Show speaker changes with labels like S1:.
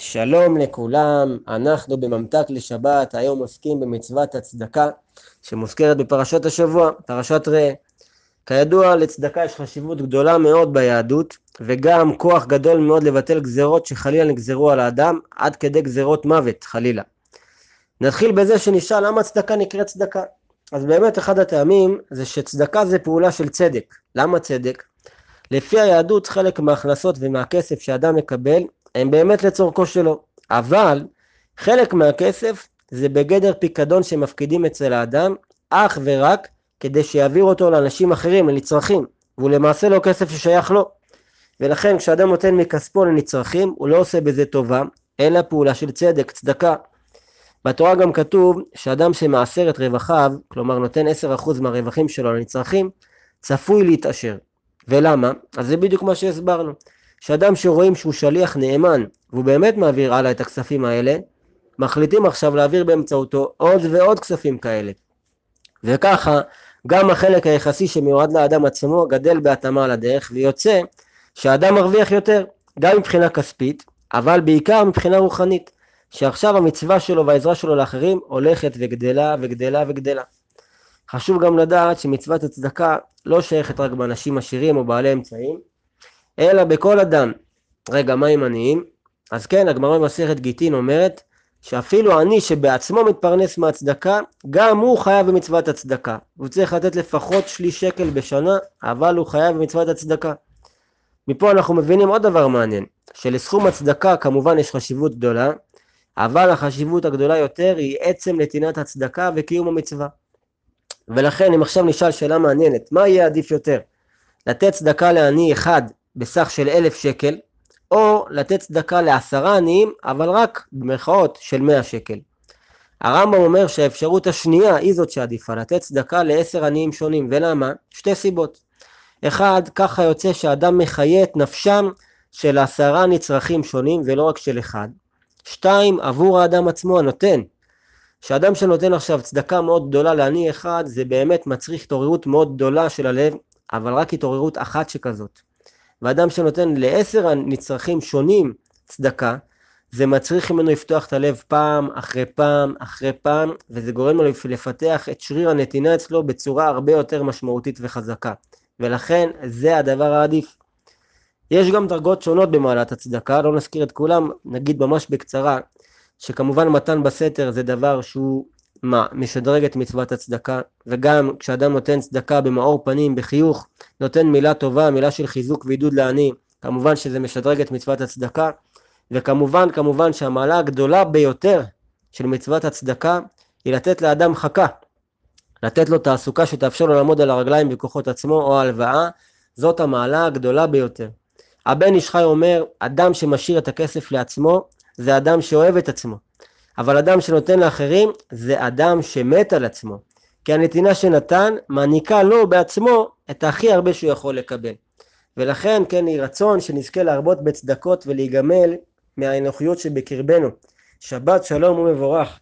S1: שלום לכולם, אנחנו בממתק לשבת, היום עוסקים במצוות הצדקה שמוזכרת בפרשת השבוע, פרשת ראה. כידוע לצדקה יש חשיבות גדולה מאוד ביהדות וגם כוח גדול מאוד לבטל גזרות שחלילה נגזרו על האדם עד כדי גזרות מוות חלילה. נתחיל בזה שנשאל למה צדקה נקראת צדקה. אז באמת אחד הטעמים זה שצדקה זה פעולה של צדק. למה צדק? לפי היהדות חלק מההכנסות ומהכסף שאדם מקבל הם באמת לצורכו שלו, אבל חלק מהכסף זה בגדר פיקדון שמפקידים אצל האדם אך ורק כדי שיעביר אותו לאנשים אחרים, לנצרכים, והוא למעשה לא כסף ששייך לו. ולכן כשאדם נותן מכספו לנצרכים, הוא לא עושה בזה טובה, אלא פעולה של צדק, צדקה. בתורה גם כתוב שאדם שמעשר את רווחיו, כלומר נותן 10% מהרווחים שלו לנצרכים, צפוי להתעשר. ולמה? אז זה בדיוק מה שהסברנו. שאדם שרואים שהוא שליח נאמן והוא באמת מעביר הלאה את הכספים האלה, מחליטים עכשיו להעביר באמצעותו עוד ועוד כספים כאלה. וככה גם החלק היחסי שמיועד לאדם עצמו גדל בהתאמה על הדרך ויוצא שהאדם מרוויח יותר גם מבחינה כספית אבל בעיקר מבחינה רוחנית שעכשיו המצווה שלו והעזרה שלו לאחרים הולכת וגדלה וגדלה וגדלה. חשוב גם לדעת שמצוות הצדקה לא שייכת רק באנשים עשירים או בעלי אמצעים אלא בכל אדם. רגע, מה עם עניים? אז כן, הגמרא במסכת גיטין אומרת שאפילו עני שבעצמו מתפרנס מהצדקה, גם הוא חייב במצוות הצדקה. הוא צריך לתת לפחות שליש שקל בשנה, אבל הוא חייב במצוות הצדקה. מפה אנחנו מבינים עוד דבר מעניין, שלסכום הצדקה כמובן יש חשיבות גדולה, אבל החשיבות הגדולה יותר היא עצם נתינת הצדקה וקיום המצווה. ולכן אם עכשיו נשאל שאלה מעניינת, מה יהיה עדיף יותר? לתת צדקה לעני אחד בסך של אלף שקל, או לתת צדקה לעשרה עניים, אבל רק במרכאות של מאה שקל. הרמב"ם אומר שהאפשרות השנייה היא זאת שעדיפה, לתת צדקה לעשר עניים שונים, ולמה? שתי סיבות. אחד, ככה יוצא שאדם מחיה את נפשם של עשרה נצרכים שונים ולא רק של אחד. שתיים, עבור האדם עצמו הנותן. שאדם שנותן עכשיו צדקה מאוד גדולה לעני אחד, זה באמת מצריך התעוררות מאוד גדולה של הלב, אבל רק התעוררות אחת שכזאת. ואדם שנותן לעשר הנצרכים שונים צדקה, זה מצריך ממנו לפתוח את הלב פעם אחרי פעם אחרי פעם, וזה גורם לו לפתח את שריר הנתינה אצלו בצורה הרבה יותר משמעותית וחזקה. ולכן זה הדבר העדיף. יש גם דרגות שונות במעלת הצדקה, לא נזכיר את כולם, נגיד ממש בקצרה, שכמובן מתן בסתר זה דבר שהוא מה, משדרג את מצוות הצדקה, וגם כשאדם נותן צדקה במאור פנים, בחיוך, נותן מילה טובה, מילה של חיזוק ועידוד לעני, כמובן שזה משדרג את מצוות הצדקה, וכמובן, כמובן שהמעלה הגדולה ביותר של מצוות הצדקה היא לתת לאדם חכה, לתת לו תעסוקה שתאפשר לו לעמוד על הרגליים בכוחות עצמו או הלוואה, זאת המעלה הגדולה ביותר. הבן איש חי אומר, אדם שמשאיר את הכסף לעצמו, זה אדם שאוהב את עצמו. אבל אדם שנותן לאחרים זה אדם שמת על עצמו. כי הנתינה שנתן מעניקה לו בעצמו את הכי הרבה שהוא יכול לקבל. ולכן כן יהי רצון שנזכה להרבות בצדקות ולהיגמל מהאנוכיות שבקרבנו. שבת שלום ומבורך.